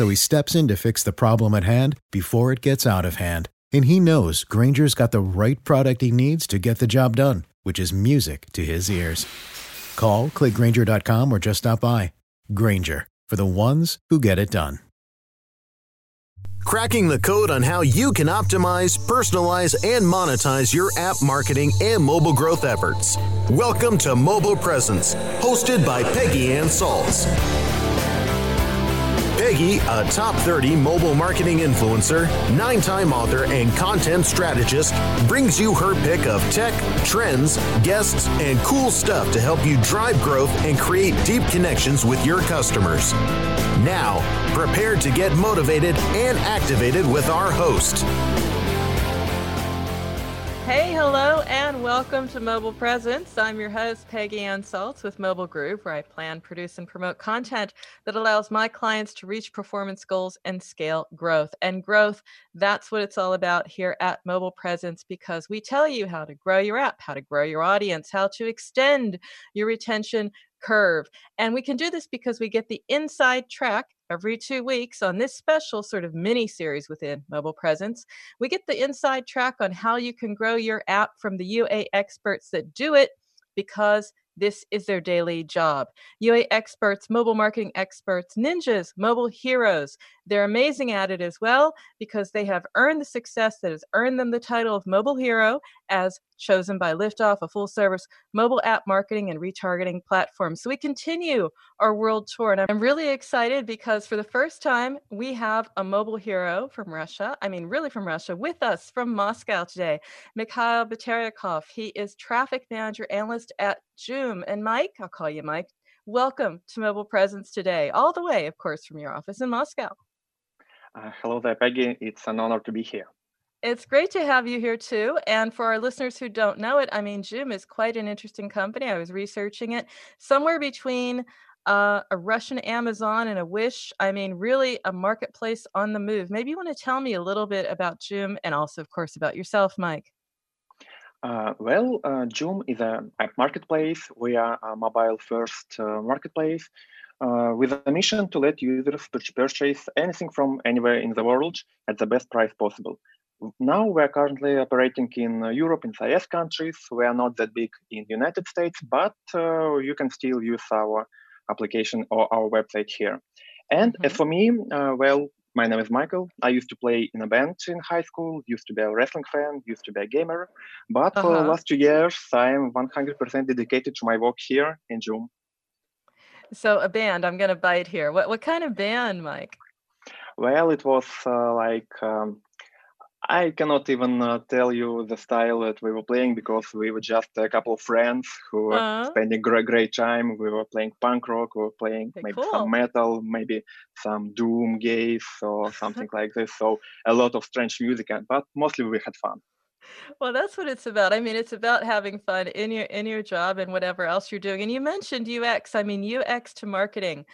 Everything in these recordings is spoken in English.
So he steps in to fix the problem at hand before it gets out of hand. And he knows Grainger's got the right product he needs to get the job done, which is music to his ears. Call, clickgrainger.com, or just stop by. Grainger, for the ones who get it done. Cracking the code on how you can optimize, personalize, and monetize your app marketing and mobile growth efforts. Welcome to Mobile Presence, hosted by Peggy Ann Salz. Peggy, a top 30 mobile marketing influencer, nine time author, and content strategist, brings you her pick of tech, trends, guests, and cool stuff to help you drive growth and create deep connections with your customers. Now, prepare to get motivated and activated with our host. Hey, hello, and welcome to Mobile Presence. I'm your host, Peggy Ann Salz with Mobile Groove, where I plan, produce, and promote content that allows my clients to reach performance goals and scale growth. And growth, that's what it's all about here at Mobile Presence because we tell you how to grow your app, how to grow your audience, how to extend your retention curve. And we can do this because we get the inside track every two weeks on this special sort of mini series within Mobile Presence. We get the inside track on how you can grow your app from the UA experts that do it because this is their daily job. UA experts, mobile marketing experts, ninjas, mobile heroes. They're amazing at it as well because they have earned the success that has earned them the title of mobile hero as chosen by Liftoff, a full service mobile app marketing and retargeting platform. So we continue our world tour. And I'm really excited because for the first time, we have a mobile hero from Russia. I mean, really from Russia, with us from Moscow today, Mikhail Bateryakov. He is traffic manager analyst at Joom. And Mike, I'll call you Mike. Welcome to Mobile Presence today, all the way, of course, from your office in Moscow. Uh, hello there, Peggy. It's an honor to be here. It's great to have you here too. And for our listeners who don't know it, I mean, Joom is quite an interesting company. I was researching it somewhere between uh, a Russian Amazon and a Wish. I mean, really a marketplace on the move. Maybe you want to tell me a little bit about Joom and also, of course, about yourself, Mike. Uh, well, uh, Joom is a app marketplace. We are a mobile first uh, marketplace uh, with a mission to let users purchase anything from anywhere in the world at the best price possible now we're currently operating in uh, Europe, in CIS countries. We are not that big in the United States, but uh, you can still use our application or our website here. And mm-hmm. as for me, uh, well, my name is Michael. I used to play in a band in high school, used to be a wrestling fan, used to be a gamer. But uh-huh. for the uh-huh. last two years, I am 100% dedicated to my work here in Joom. So a band, I'm going to bite here. What, what kind of band, Mike? Well, it was uh, like um, I cannot even uh, tell you the style that we were playing because we were just a couple of friends who were uh-huh. spending a great time. We were playing punk rock, we were playing okay, maybe cool. some metal, maybe some doom gaze or something like this. So a lot of strange music, but mostly we had fun. Well, that's what it's about. I mean, it's about having fun in your in your job and whatever else you're doing. And you mentioned UX. I mean, UX to marketing.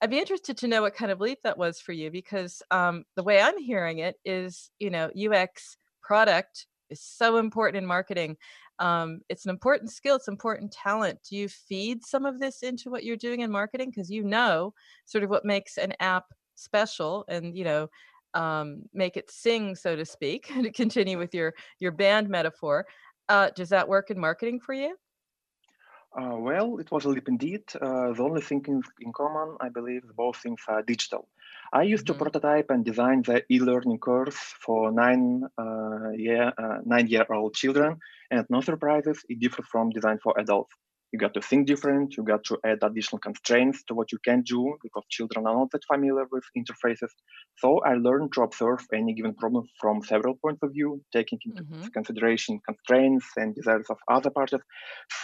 I'd be interested to know what kind of leap that was for you because um, the way I'm hearing it is, you know, UX product is so important in marketing. Um, it's an important skill, it's important talent. Do you feed some of this into what you're doing in marketing? Because you know sort of what makes an app special and, you know, um, make it sing, so to speak, to continue with your your band metaphor. Uh, does that work in marketing for you? Uh, well, it was a leap indeed. Uh, the only thing in, in, common, I believe, both things are digital. I used Mm-hmm. to prototype and design the e-learning course for nine uh, year uh, nine year old children, and no surprises, it differs from design for adults. You got to think different. You got to add additional constraints to what you can do because children are not that familiar with interfaces. So I learned to observe any given problem from several points of view, taking into Mhm. consideration constraints and desires of other parties.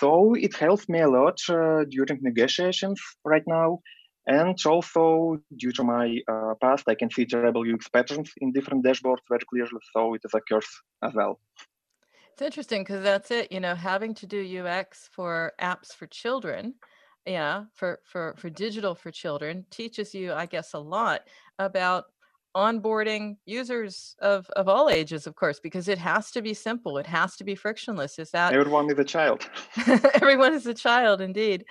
So it helps me a lot uh, during negotiations right now. And also, due to my uh, past, I can see terrible UX patterns in different dashboards very clearly. So it is a curse as well. It's interesting because that's it, you know, having to do UX for apps for children, yeah, for for for digital for children teaches you, I guess, a lot about onboarding users of of all ages, of course, because it has to be simple, it has to be frictionless. Is that Everyone is a child. everyone is a child indeed?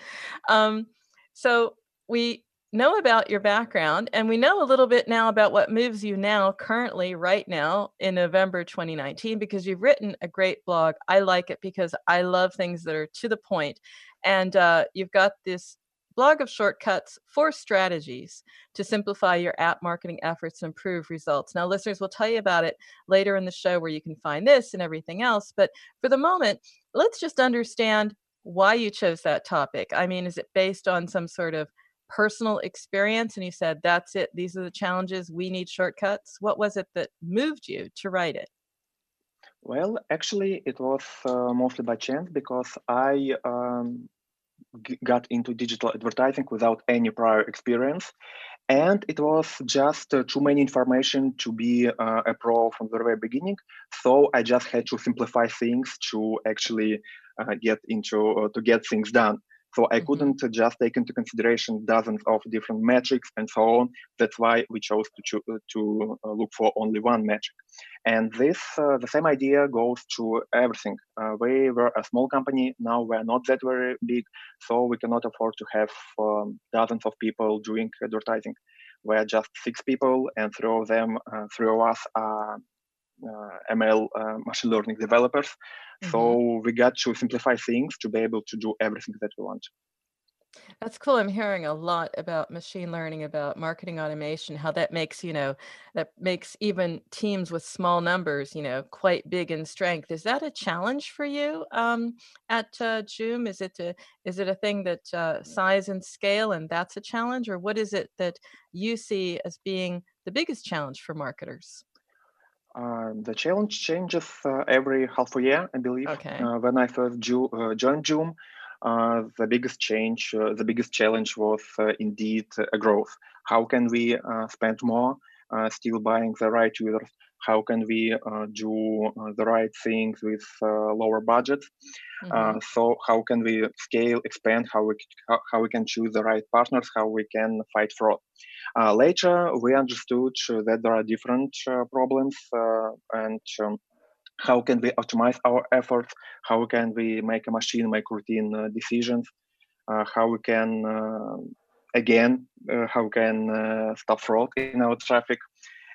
Um, so we know about your background and we know a little bit now about what moves you now currently right now in november 2019 because you've written a great blog. I like it because i love things that are to the point and uh, you've got this blog of shortcuts for strategies to simplify your app marketing efforts and improve results. Now listeners will tell you about it later in the show where you can find this and everything else but for the moment let's just understand why you chose that topic. I mean is it based on some sort of personal experience and you said that's it these are the challenges we need shortcuts what was it that moved you to write it Well, actually, it was uh, mostly by chance because I um, g- got into digital advertising without any prior experience. And it was just uh, too many information to be uh, a pro from the very beginning. So I just had to simplify things to actually uh, get into uh, to get things done. So I Mhm. couldn't just take into consideration dozens of different metrics and so on. That's why we chose to choo- uh, to uh, look for only one metric. And this, uh, the same idea goes to everything. Uh, we were a small company. Now we're not that very big, so we cannot afford to have um, dozens of people doing advertising. We're just six people, and three of them, uh, three of us are uh, ML uh, machine learning developers. So we got to simplify things to be able to do everything that we want. That's cool. I'm hearing a lot about machine learning, about marketing automation, how that makes, you know, that makes even teams with small numbers, you know, quite big in strength. Is that a challenge for you um, at uh, Joom? Is it a, is it a thing that uh, size and scale, and that's a challenge, or what is it that you see as being the biggest challenge for marketers? Uh, the challenge changes uh, every half a year, I believe. Okay. Uh, when I first ju- uh, joined Joom, uh, the biggest change, uh, the biggest challenge was uh, indeed a growth. How can we uh, spend more, uh, still buying the right users? How can we uh, do uh, the right things with uh, lower budgets? Mhm. Uh, so how can we scale, expand? How we how, how we can choose the right partners? How we can fight fraud? Uh, later, we understood that there are different uh, problems uh, and um, how can we optimize our efforts? How can we make a machine make routine uh, decisions? Uh, how we can uh, again uh, how we can uh, stop fraud in our traffic?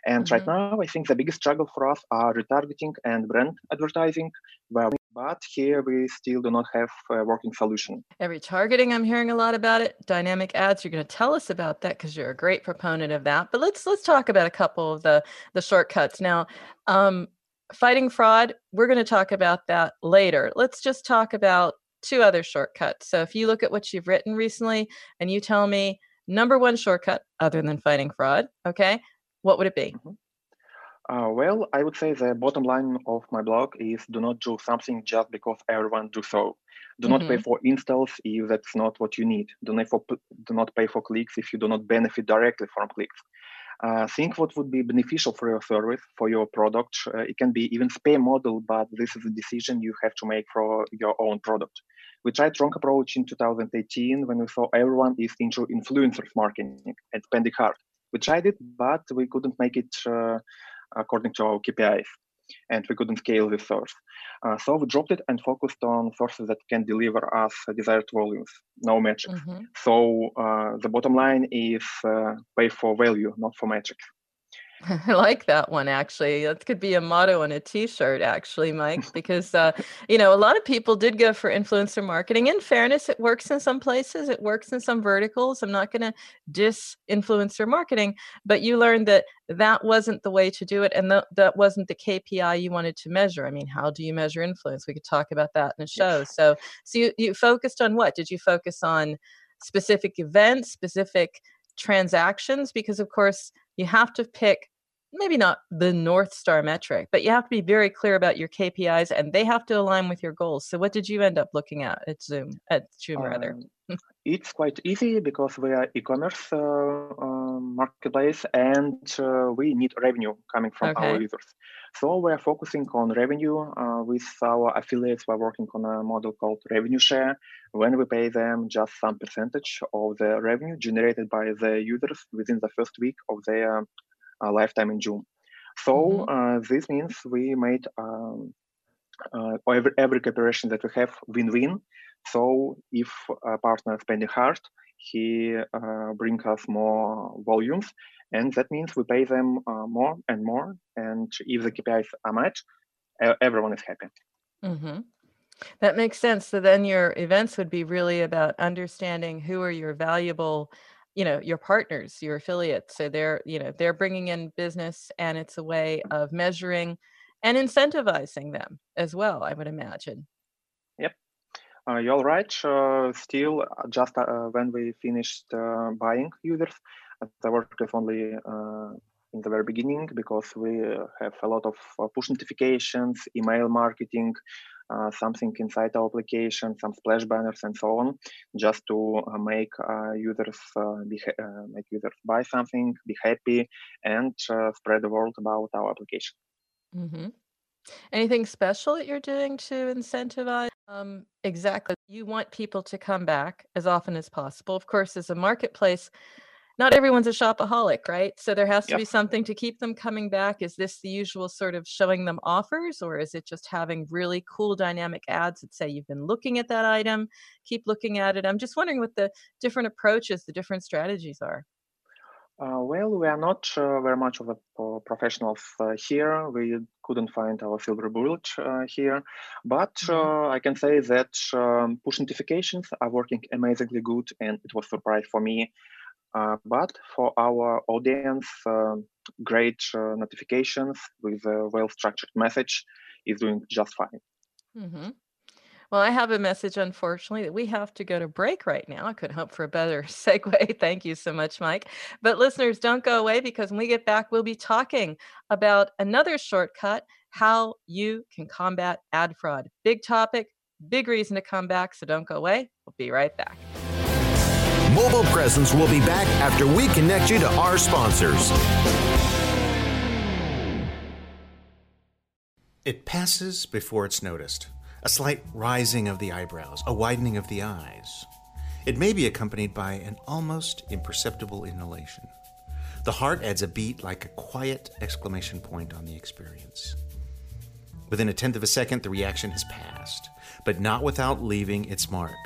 And right Mhm. now, I think the biggest struggle for us are retargeting and brand advertising. Well, but here we still do not have a working solution. Retargeting, I'm hearing a lot about it. Dynamic ads, you're going to tell us about that because you're a great proponent of that. But let's let's talk about a couple of the the shortcuts now. Um, fighting fraud, we're going to talk about that later. Let's just talk about two other shortcuts. So if you look at what you've written recently and you tell me number one shortcut other than fighting fraud, okay, what would it be? Uh, well, I would say the bottom line of my blog is do not do something just because everyone do so. Do not pay for installs if that's not what you need. Do not, for, do not pay for clicks if you do not benefit directly from clicks. Uh, think what would be beneficial for your service, for your product. Uh, it can be even pay model, but this is a decision you have to make for your own product. We tried wrong approach in 2018 when we saw everyone is into influencers marketing and spending hard. We tried it, but we couldn't make it uh, according to our KPIs, and we couldn't scale this source. Uh, so we dropped it and focused on sources that can deliver us desired volumes, no metrics. Mhm. So uh, the bottom line is uh, pay for value, not for metrics. I like that one actually. That could be a motto on a t-shirt actually, Mike, because uh, you know, a lot of people did go for influencer marketing. In fairness, it works in some places, it works in some verticals. I'm not going to dis influencer marketing, but you learned that that wasn't the way to do it and th- that wasn't the KPI you wanted to measure. I mean, how do you measure influence? We could talk about that in a show. So, so you, you focused on what? Did you focus on specific events, specific transactions? Because of course, you have to pick maybe not the north star metric but you have to be very clear about your kpis and they have to align with your goals. So what did you end up looking at at Joom at Joom um, rather it's quite easy because we are e-commerce uh, uh, marketplace and uh, we need revenue coming from okay. our users. So we're focusing on revenue uh, with our affiliates. We're working on a model called revenue share. When we pay them just some percentage of the revenue generated by the users within the first week of their lifetime in Joom. So mm-hmm. Uh, this means we made um, uh, every, every cooperation that we have win-win. So if a partner is spending hard, he uh, brings us more volumes, and that means we pay them uh, more and more. And if the KPIs are met, everyone is happy. Mm-hmm. That makes sense. So then your events would be really about understanding who are your valuable you know your partners your affiliates so they're you know they're bringing in business and it's a way of measuring and incentivizing them as well i would imagine. Yep. Uh, you're right uh, still uh, just uh, when we finished uh, buying users the work is only uh, in the very beginning because we have a lot of push notifications email marketing uh, something inside our application, some splash banners and so on, just to uh, make uh, users be make users buy something, be happy, and spread the word about our application. Mm-hmm. Anything special that you're doing to incentivize? Um, exactly. You want people to come back as often as possible. Of course, as a marketplace, not everyone's a shopaholic, right? So there has to yep. be something to keep them coming back. Is this the usual sort of showing them offers, or is it just having really cool dynamic ads that say you've been looking at that item, keep looking at it? I'm just wondering what the different approaches, the different strategies are. Uh, well, we are not uh, very much of a uh, professionals uh, here. We couldn't find our silver bullet uh, here, but mm-hmm. Uh, I can say that um, push notifications are working amazingly good, and it was a surprise for me but for our audience, uh, great uh, notifications with a well-structured message is doing just fine. Mm-hmm. Well, I have a message, unfortunately, that we have to go to break right now. I could hope for a better segue. Thank you so much, Mike. But listeners, don't go away because when we get back, we'll be talking about another shortcut how you can combat ad fraud. Big topic, big reason to come back. So don't go away. We'll be right back. Mobile Presence will be back after we connect you to our sponsors. It passes before it's noticed. A slight rising of the eyebrows, a widening of the eyes. It may be accompanied by an almost imperceptible inhalation. The heart adds a beat like a quiet exclamation point on the experience. Within a tenth of a second, the reaction has passed, but not without leaving its mark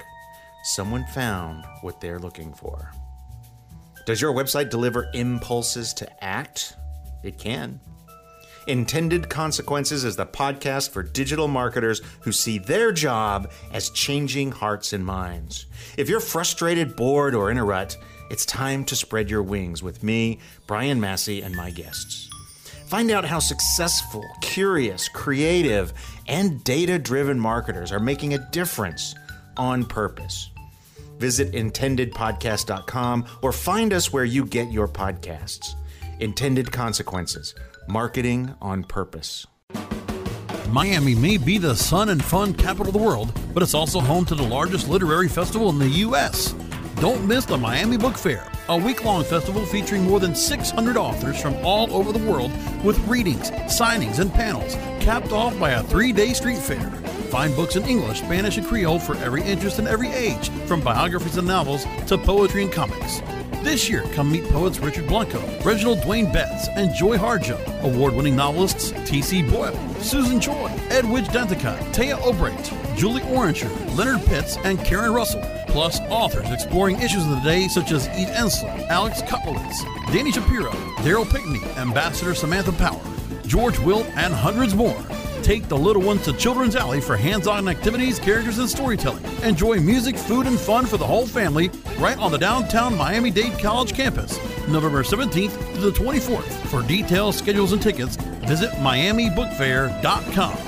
someone found what they're looking for. Does your website deliver impulses to act? It can. Intended Consequences is the podcast for digital marketers who see their job as changing hearts and minds. If you're frustrated, bored, or in a rut, it's time to spread your wings with me, Brian Massey, and my guests. Find out how successful, curious, creative, and data driven marketers are making a difference on purpose. Visit intendedpodcast.com or find us where you get your podcasts. Intended Consequences Marketing on Purpose. Miami may be the sun and fun capital of the world, but it's also home to the largest literary festival in the U.S. Don't miss the Miami Book Fair, a week long festival featuring more than 600 authors from all over the world with readings, signings, and panels, capped off by a three day street fair. Find books in English, Spanish, and Creole for every interest and every age, from biographies and novels to poetry and comics. This year, come meet poets Richard Blanco, Reginald Dwayne Betts, and Joy Harjo. Award winning novelists T.C. Boyle, Susan Choi, Edwidge Danticat, Téa Obreht, Julie Orringer, Leonard Pitts, and Karen Russell. Plus, authors exploring issues of the day such as Eve Ensler, Alex Kotlowitz, Dani Shapiro, Darryl Pinckney, Ambassador Samantha Power, George Will, and hundreds more. Take the little ones to Children's Alley for hands on activities, characters, and storytelling. Enjoy music, food, and fun for the whole family right on the downtown Miami Dade College campus, November 17th to the 24th. For details, schedules, and tickets, visit MiamiBookFair.com.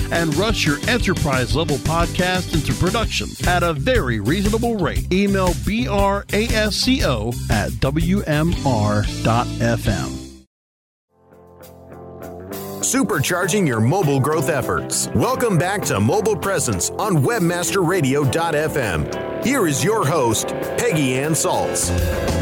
and rush your enterprise level podcast into production at a very reasonable rate. Email brasco at wmr.fm. Supercharging your mobile growth efforts. Welcome back to Mobile Presence on WebmasterRadio.fm. Here is your host, Peggy Ann Salz.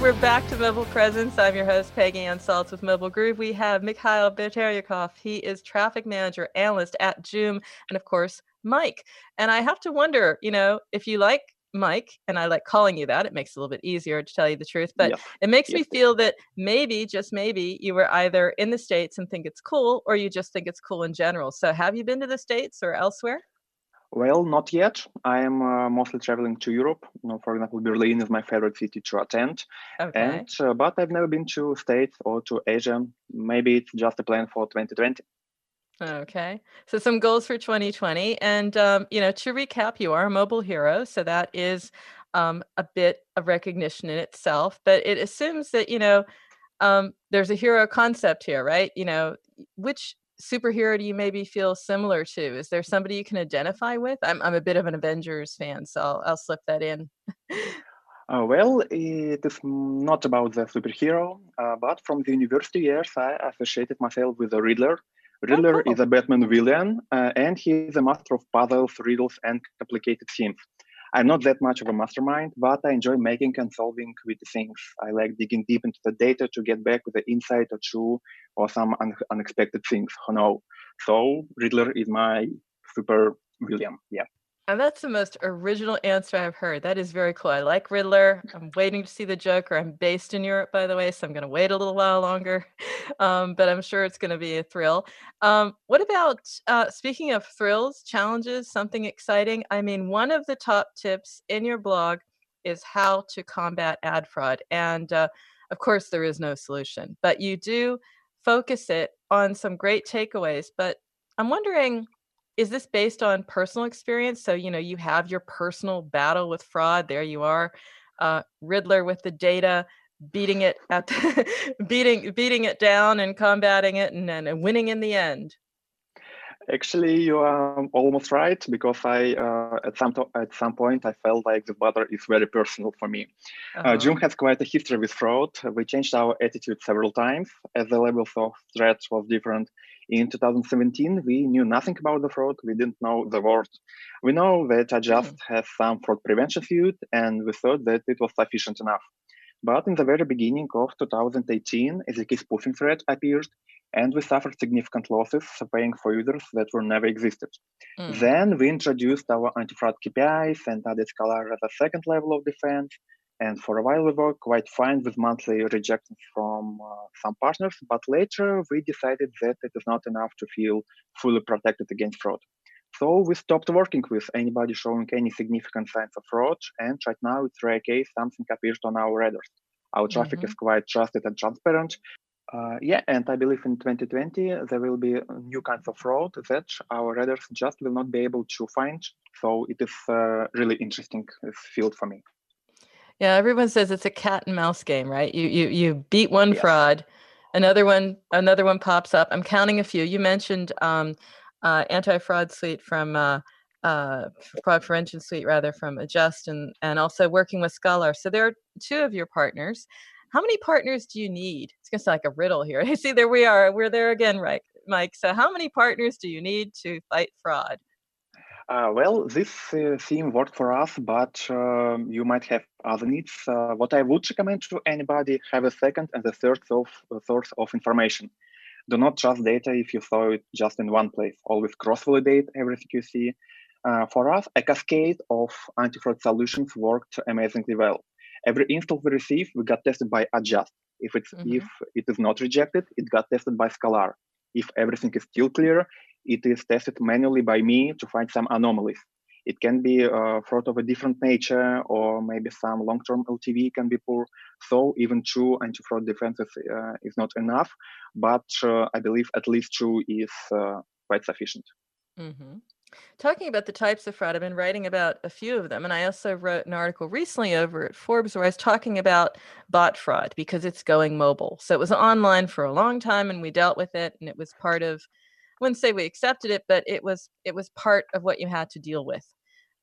And we're back to Mobile Presence. I'm your host, Peggy Ann Salz with Mobile Groove. We have Mikhail Bataryakov. He is traffic manager analyst at Joom, and of course, Mike. And I have to wonder, you know, if you like Mike, and I like calling you that, it makes it a little bit easier to tell you the truth, but it makes me feel that maybe, just maybe, you were either in the States and think it's cool, or you just think it's cool in general. So have you been to the States or elsewhere? Well, not yet. I am uh, mostly traveling to Europe. You know, for example, Berlin is my favorite city to attend. Okay. And uh, but I've never been to States or to Asia. Maybe it's just a plan for 2020. Okay. So some goals for 2020. And, um, you know, to recap, you are a mobile hero. So that is um, a bit of recognition in itself. But it assumes that, you know, um, there's a hero concept here, right? You know, which superhero do you maybe feel similar to? Is there somebody you can identify with? I'm, I'm a bit of an Avengers fan, so I'll, I'll slip that in. Uh, well, it is not about the superhero, uh, but from the university years, I associated myself with the Riddler. Riddler cool. is a Batman villain, uh, and he is a master of puzzles, riddles, and complicated themes. I'm not that much of a mastermind, but I enjoy making and solving witty things. I like digging deep into the data to get back with the insight or true or some un- unexpected things. Who know? So Riddler is my super William. Yeah. And that's the most original answer I've heard. That is very cool. I like Riddler. I'm waiting to see the Joker. I'm based in Europe, by the way, so I'm going to wait a little while longer. Um, but I'm sure it's going to be a thrill. Um, what about uh, speaking of thrills, challenges, something exciting? I mean, one of the top tips in your blog is how to combat ad fraud. And uh, of course, there is no solution, but you do focus it on some great takeaways. But I'm wondering is this based on personal experience so you know you have your personal battle with fraud there you are uh, riddler with the data beating it at beating beating it down and combating it and, and winning in the end Actually, you are almost right because I, uh, at some to- at some point, I felt like the matter is very personal for me. Uh, Uh-huh. Joom has quite a history with fraud. We changed our attitude several times as the levels of threats was different. In 2017, we knew nothing about the fraud. We didn't know the word. We know that Adjust have some fraud prevention suite, and we thought that it was sufficient enough. But in the very beginning of 2018, a key spoofing threat appeared, and we suffered significant losses paying for users that were never existed. Mm. Then we introduced our anti-fraud KPIs and added Scalarr as a second level of defense. And for a while we were quite fine with monthly rejections from uh, some partners, but later we decided that it is not enough to feel fully protected against fraud. So we stopped working with anybody showing any significant signs of fraud, and right now it's rare case something appears on our radars. Our traffic is quite trusted and transparent. Uh, yeah, and I believe in 2020 there will be new kinds of fraud that our readers just will not be able to find. So it is uh, really interesting field for me. Yeah everyone says it's a cat and mouse game right you you you beat one fraud another one another one pops up i'm counting a few you mentioned um, uh, anti-fraud suite from uh, uh, fraud prevention suite rather from Adjust and and also working with Scalarr. So there are two of your partners. How many partners do you need? It's gonna sound like a riddle here. See, there we are. We're there again, right, Mike? So how many partners do you need to fight fraud? Uh, well, this uh, theme worked for us, but uh, you might have other needs. Uh, what I would recommend to anybody: have a second and a third of, source of information. Do not trust data if you saw it just in one place. Always cross-validate everything you see. Uh, for us, a cascade of anti-fraud solutions worked amazingly well. Every install we receive, we got tested by Adjust. If it's mm-hmm. if it is not rejected, it got tested by Scalarr. If everything is still clear, it is tested manually by me to find some anomalies. It can be uh, fraud of a different nature, or maybe some long-term LTV can be poor. So even true anti-fraud defenses uh, is not enough, but uh, I believe at least true is uh, quite sufficient. Mm-hmm. Talking about the types of fraud, I've been writing about a few of them. And I also wrote an article recently over at Forbes where I was talking about bot fraud because it's going mobile. So it was online for a long time and we dealt with it and it was part of wouldn't say we accepted it, but it was it was part of what you had to deal with.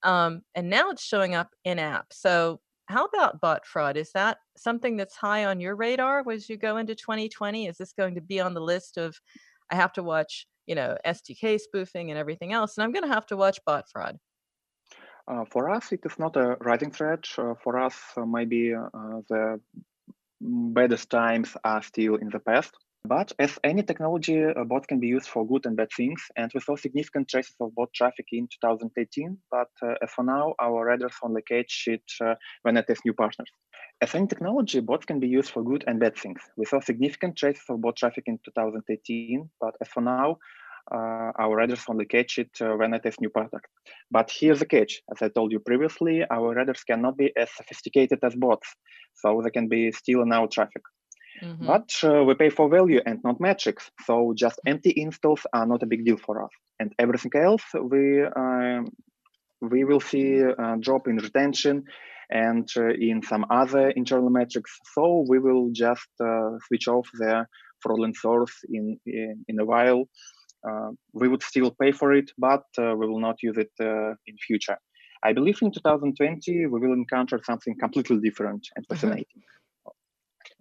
Um, and now it's showing up in app. So how about bot fraud? Is that something that's high on your radar as you go into 2020? Is this going to be on the list of I have to watch you know SDK spoofing and everything else, and I'm going to have to watch bot fraud. Uh, for us, it is not a rising threat. Uh, for us, uh, maybe uh, the baddest times are still in the past. But as any technology, uh, bots can be used for good and bad things, and we saw significant traces of bot traffic in 2018. But uh, as for now, our readers only catch it when I test new partners. As any technology, bots can be used for good and bad things. We saw significant traces of bot traffic in 2018, but as for now, uh, our readers only catch it uh, when I test new product. But here's the catch. As I told you previously, our readers cannot be as sophisticated as bots, so they can be still in our traffic. Mm-hmm. But uh, we pay for value and not metrics, so just empty installs are not a big deal for us. And everything else, we um, we will see a drop in retention and uh, in some other internal metrics. So we will just uh, switch off the fraudulent source in, in, in a while. Uh, we would still pay for it, but we will not use it in future. I believe in 2020 we will encounter something completely different and mm-hmm.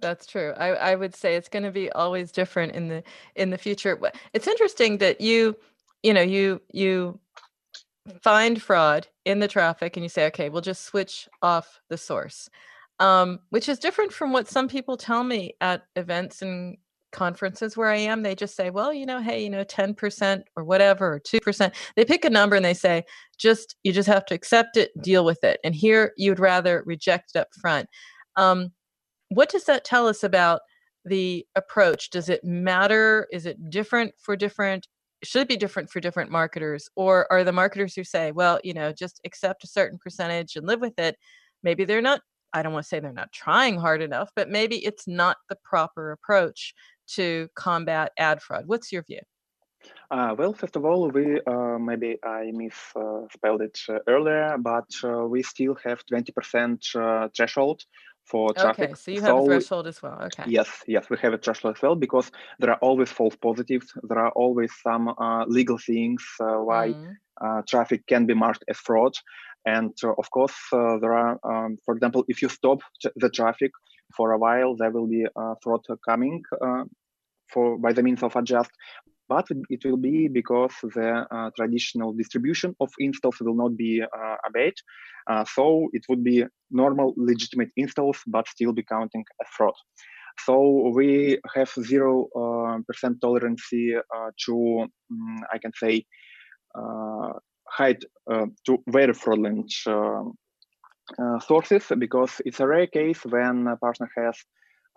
That's true. I, I would say it's going to be always different in the in the future. It's interesting that you, you know, you you find fraud in the traffic and you say, okay, we'll just switch off the source, um, which is different from what some people tell me at events and conferences where I am. They just say, well, you know, hey, you know, 10% or whatever, or 2%. They pick a number and they say, just, you just have to accept it, deal with it. And here you'd rather reject it up front. Um, what does that tell us about the approach? Does it matter? Is it different for different should it be different for different marketers or are the marketers who say well you know just accept a certain percentage and live with it maybe they're not i don't want to say they're not trying hard enough but maybe it's not the proper approach to combat ad fraud what's your view uh, well, first of all, we uh, maybe I misspelled it uh, earlier, but uh, we still have 20% uh, threshold for traffic. Okay, so you have so, a threshold as well. Okay. Yes, yes, we have a threshold as well because there are always false positives. There are always some uh, legal things uh, why mm. uh, traffic can be marked as fraud. And uh, of course, uh, there are, um, for example, if you stop the traffic for a while, there will be fraud coming for by the means of adjust but it will be because the uh, traditional distribution of installs will not be uh, obeyed. Uh, so it would be normal legitimate installs, but still be counting as fraud. So we have zero uh, percent tolerance uh, to, um, I can say, uh, hide to very fraudulent sources because it's a rare case when a partner has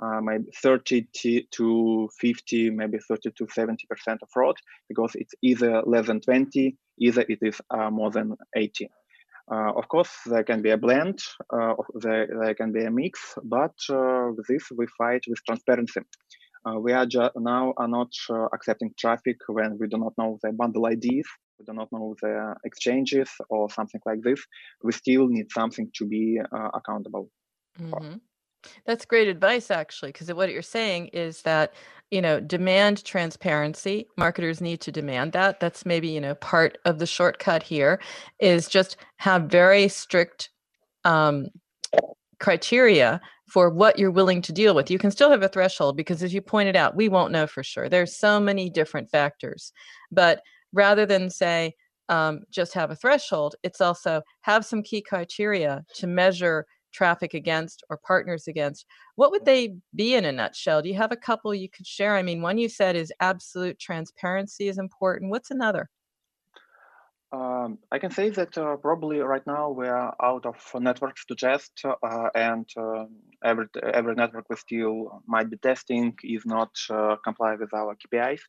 uh, maybe 30 to 50, maybe 30 to 70 percent of fraud because it's either less than 20, either it is uh, more than 80. Uh, of course, there can be a blend, uh, there, there, can be a mix, but uh, with this we fight with transparency. Uh, we are now are not accepting traffic when we do not know the bundle IDs, we do not know the exchanges or something like this. We still need something to be accountable. Mm-hmm. That's great advice, actually, because what you're saying is that you know demand transparency marketers need to demand that that's maybe you know part of the shortcut here is just have very strict um, criteria for what you're willing to deal with. You can still have a threshold because as you pointed out we won't know for sure. There's so many different factors but rather than say um, just have a threshold it's also have some key criteria to measure traffic against or partners against what would they be in a nutshell? Do you have a couple you could share? I mean one you said is absolute transparency is important. What's another? Um, I can say that uh, probably right now we are out of networks to test, uh, and uh, every every network we still might be testing is not uh, comply with our KPIs.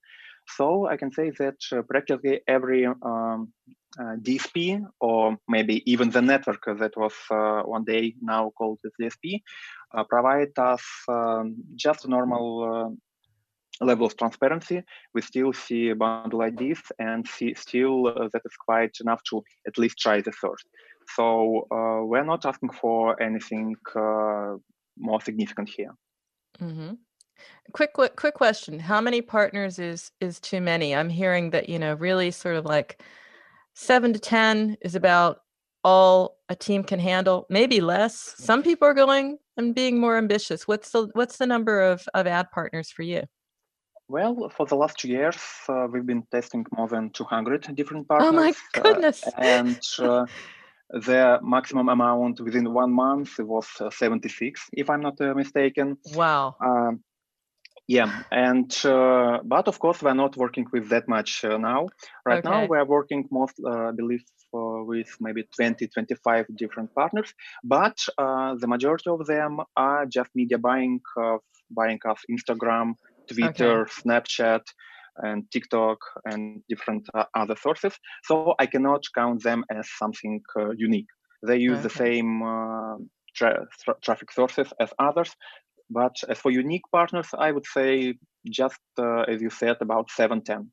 So I can say that uh, practically every um, uh, DSP or maybe even the network that was uh, one day now called the DSP uh, provide us um, just normal uh, level of transparency. We still see bundle this and see still uh, that is quite enough to at least try the first. So uh, we're not asking for anything more significant here. Mm-hmm. Quick, quick, quick question: How many partners is is too many? I'm hearing that you know really sort of like seven to 10 is about all a team can handle, maybe less. Some people are going and being more ambitious. What's the what's the number of, of ad partners for you? Well, for the last two years, uh, we've been testing more than 200 different partners. Oh my uh, goodness! Uh, and uh, the maximum amount within one month was uh, 76, if I'm not uh, mistaken. Wow. Um, yeah, and uh, but of course we're not working with that much uh, now. Right okay. now we're working most, uh, I believe, uh, with maybe 20, 25 different partners. But uh, the majority of them are just media buying, buying us Instagram, Twitter, okay. Snapchat, and TikTok, and different uh, other sources. So I cannot count them as something unique. They use okay. the same tra- tra- traffic sources as others, but as for unique partners, I would say just uh, as you said, about 710.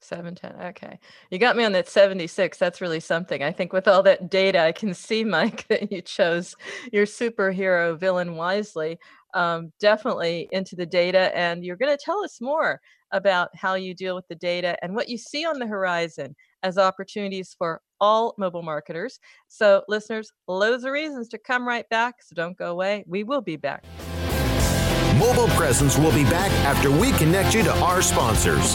710. Okay. You got me on that 76. That's really something. I think with all that data, I can see, Mike, that you chose your superhero villain wisely. Um, definitely into the data. And you're going to tell us more about how you deal with the data and what you see on the horizon as opportunities for all mobile marketers. So, listeners, loads of reasons to come right back. So, don't go away. We will be back. Mobile Presence will be back after we connect you to our sponsors.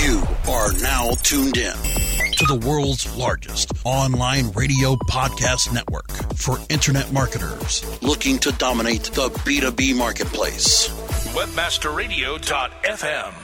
You are now tuned in to the world's largest online radio podcast network for internet marketers looking to dominate the B2B marketplace. Webmasterradio.fm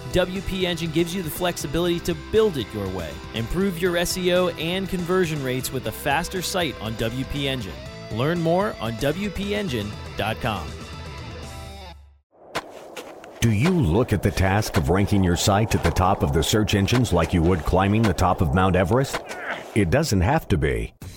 WP Engine gives you the flexibility to build it your way. Improve your SEO and conversion rates with a faster site on WP Engine. Learn more on WPEngine.com. Do you look at the task of ranking your site at the top of the search engines like you would climbing the top of Mount Everest? It doesn't have to be.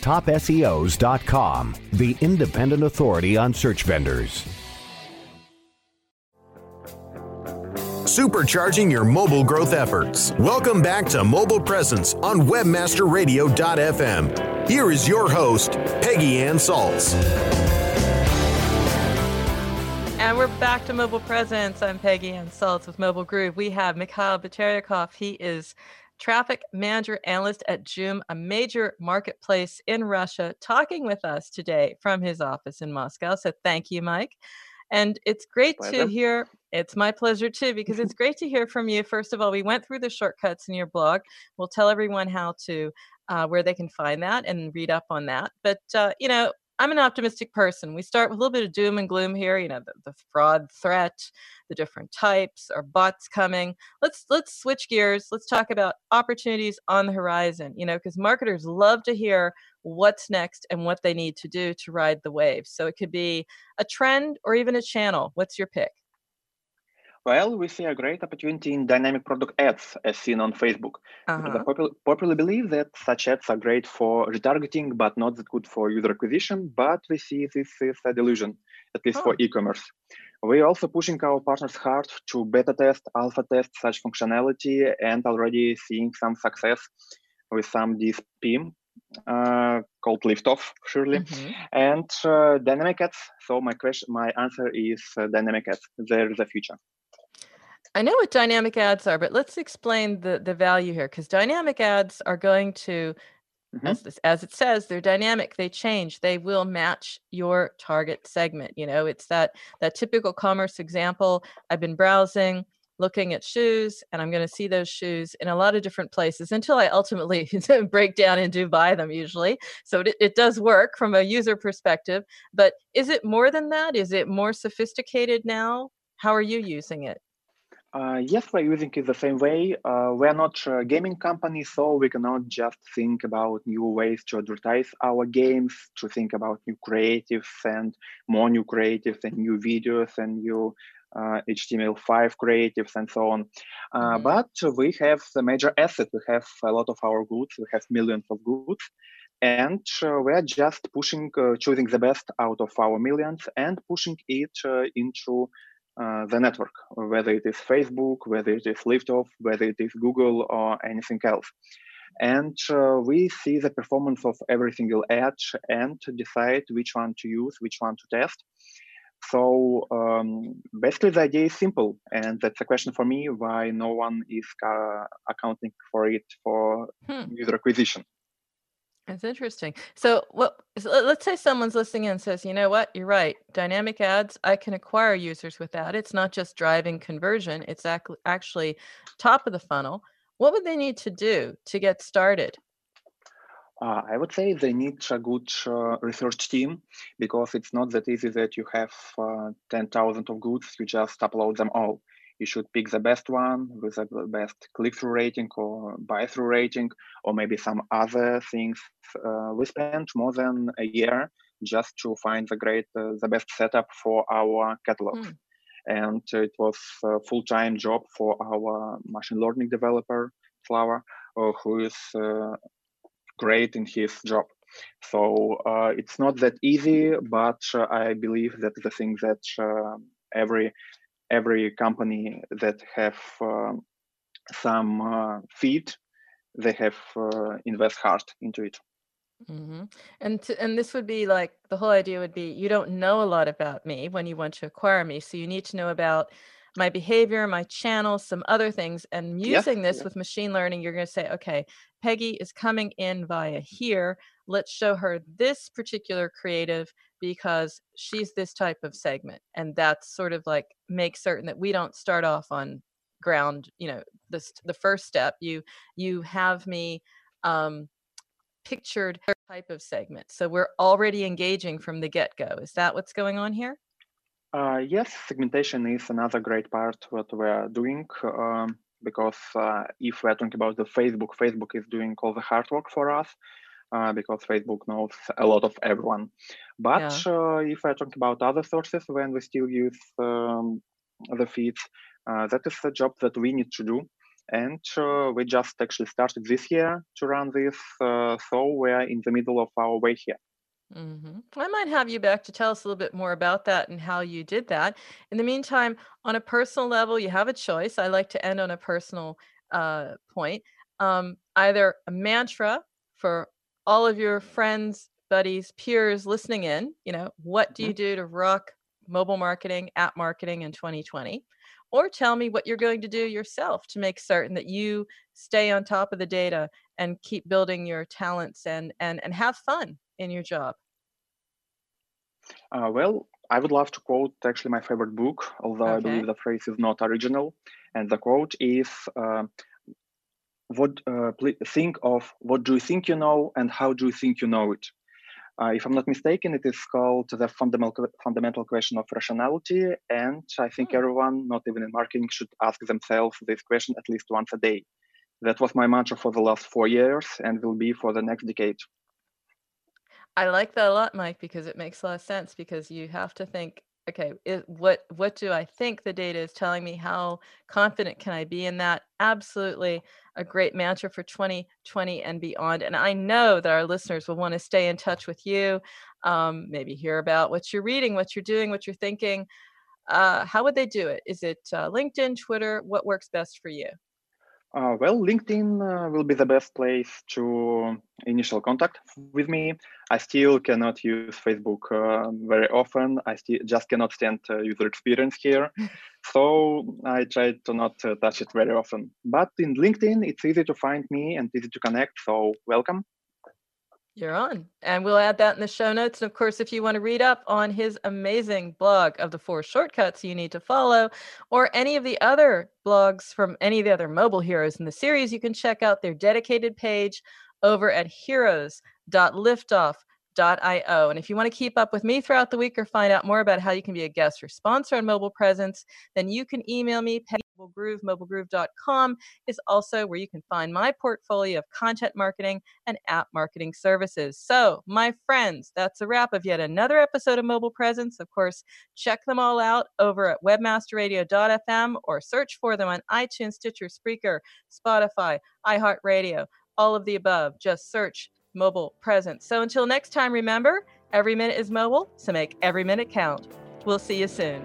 TopSEOs.com, the independent authority on search vendors. supercharging your mobile growth efforts. Welcome back to Mobile Presence on WebmasterRadio.fm. Here is your host, Peggy Ann Salz. And we're back to Mobile Presence. I'm Peggy Ann Salz with Mobile Groove. We have Mikhail Bateryakov. He is traffic manager analyst at Joom, a major marketplace in Russia, talking with us today from his office in Moscow. So thank you, Mike. And it's great pleasure. to hear. It's my pleasure too, because it's great to hear from you. First of all, we went through the shortcuts in your blog. We'll tell everyone how to, uh, where they can find that and read up on that. But, uh, you know, I'm an optimistic person. We start with a little bit of doom and gloom here, you know, the, the fraud threat, the different types, or bots coming. Let's let's switch gears. Let's talk about opportunities on the horizon, you know, because marketers love to hear what's next and what they need to do to ride the wave. So it could be a trend or even a channel. What's your pick? Well, we see a great opportunity in dynamic product ads as seen on Facebook. Uh-huh. The popular, popularly believe that such ads are great for retargeting, but not that good for user acquisition. But we see this is a delusion, at least oh. for e-commerce. We're also pushing our partners hard to beta test, alpha test such functionality, and already seeing some success with some DSP uh, called Liftoff, surely, mm-hmm. and uh, dynamic ads. So my question, my answer is uh, dynamic ads. They're the future. I know what dynamic ads are, but let's explain the the value here because dynamic ads are going to mm-hmm. as, as it says they're dynamic they change they will match your target segment you know? It's that that typical commerce example. I've been browsing looking at shoes and i'm going to see those shoes in a lot of different places until i ultimately break down and do buy them usually. So it, it does work from a user perspective but is it more than that? Is it more sophisticated now? How are you using it uh, yes, we're using it the same way. Uh, we're not a gaming company, so we cannot just think about new ways to advertise our games, to think about new creatives and more new creatives and new videos and new uh, HTML5 creatives and so on. Uh, mm-hmm. But we have the major asset. We have a lot of our goods. We have millions of goods. And uh, we're just pushing, uh, choosing the best out of our millions and pushing it into uh, the network, whether it is Facebook, whether it is Liftoff, whether it is Google or anything else. And uh, we see the performance of every single ad and decide which one to use, which one to test. So um, basically, the idea is simple, and that's a question for me: why no one is uh, accounting for it for hmm. user acquisition? It's interesting. So, what? Let's say someone's listening and says, "You know what? You're right. Dynamic ads. I can acquire users with that. It's not just driving conversion. It's ac- actually top of the funnel. What would they need to do to get started?" Uh, I would say they need a good uh, research team because it's not that easy that you have uh, 10,000 of goods, you just upload them all you should pick the best one with the best click-through rating or buy-through rating, or maybe some other things. Uh, we spent more than a year just to find the great, uh, the best setup for our catalog. Mm. And it was a full-time job for our machine learning developer, Slava, uh, who is uh, great in his job. So uh, it's not that easy, but uh, I believe that the thing that every every company that have uh, some uh, feed, they have uh, invest hard into it. Mm-hmm. And to, and this would be like the whole idea would be you don't know a lot about me when you want to acquire me, so you need to know about my behavior, my channel, some other things. And using yeah. this yeah. with machine learning, you're going to say, okay, Peggy is coming in via here. Let's show her this particular creative because she's this type of segment. And that's sort of like make certain that we don't start off on ground, you know, this the first step. You you have me um pictured type of segment. So we're already engaging from the get-go. Is that what's going on here? Uh, yes, segmentation is another great part what we're doing um, because uh, if we're talking about the Facebook, Facebook is doing all the hard work for us uh, because Facebook knows a lot of everyone. But yeah. Uh, if I talk about other sources, when we still use um, the feeds, uh, that is the job that we need to do. And uh, we just actually started this year to run this, so we're in the middle of our way here. Mm-hmm. I might have you back to tell us a little bit more about that and how you did that. In the meantime, on a personal level, you have a choice. I like to end on a personal uh, point. Um, either a mantra for all of your friends, buddies, peers listening in. You know, what do you mm-hmm. do to rock mobile marketing, app marketing in 2020? Or tell me what you're going to do yourself to make certain that you stay on top of the data and keep building your talents and and and have fun in your job? Uh, well, I would love to quote actually my favorite book, although okay. I believe the phrase is not original. And the quote is uh, what uh, think of what do you think you know and how do you think you know it. Uh, if i'm not mistaken it is called the fundamental fundamental question of rationality and i think hmm. everyone not even in marketing should ask themselves this question at least once a day. That was my mantra for the last four years and will be for the next decade. I like that a lot, Mike, because it makes a lot of sense because you have to think, okay, it, what what do I think the data is telling me? How confident can I be in that? Absolutely a great mantra for 2020 and beyond. And I know that our listeners will want to stay in touch with you, um, maybe hear about what you're reading, what you're doing, what you're thinking. Uh, how would they do it? Is it uh, LinkedIn, Twitter? What works best for you? Uh, well, LinkedIn uh, will be the best place to initial contact with me. I still cannot use Facebook uh, very often. I still just cannot stand user experience here. so I try to not uh, touch it very often. But in LinkedIn, it's easy to find me and easy to connect. So welcome. You're on. And we'll add that in the show notes. And of course, if you want to read up on his amazing blog of the four shortcuts you need to follow, or any of the other blogs from any of the other mobile heroes in the series, you can check out their dedicated page over at heroes.liftoff.com io. And if you want to keep up with me throughout the week or find out more about how you can be a guest or sponsor on Mobile Presence, then you can email me. Groove, mobilegroove.com is also where you can find my portfolio of content marketing and app marketing services. So, my friends, that's a wrap of yet another episode of Mobile Presence. Of course, check them all out over at webmasterradio.fm or search for them on iTunes, Stitcher, Spreaker, Spotify, iHeartRadio, all of the above. Just search mobile presence. So until next time, remember every minute is mobile, so make every minute count. We'll see you soon.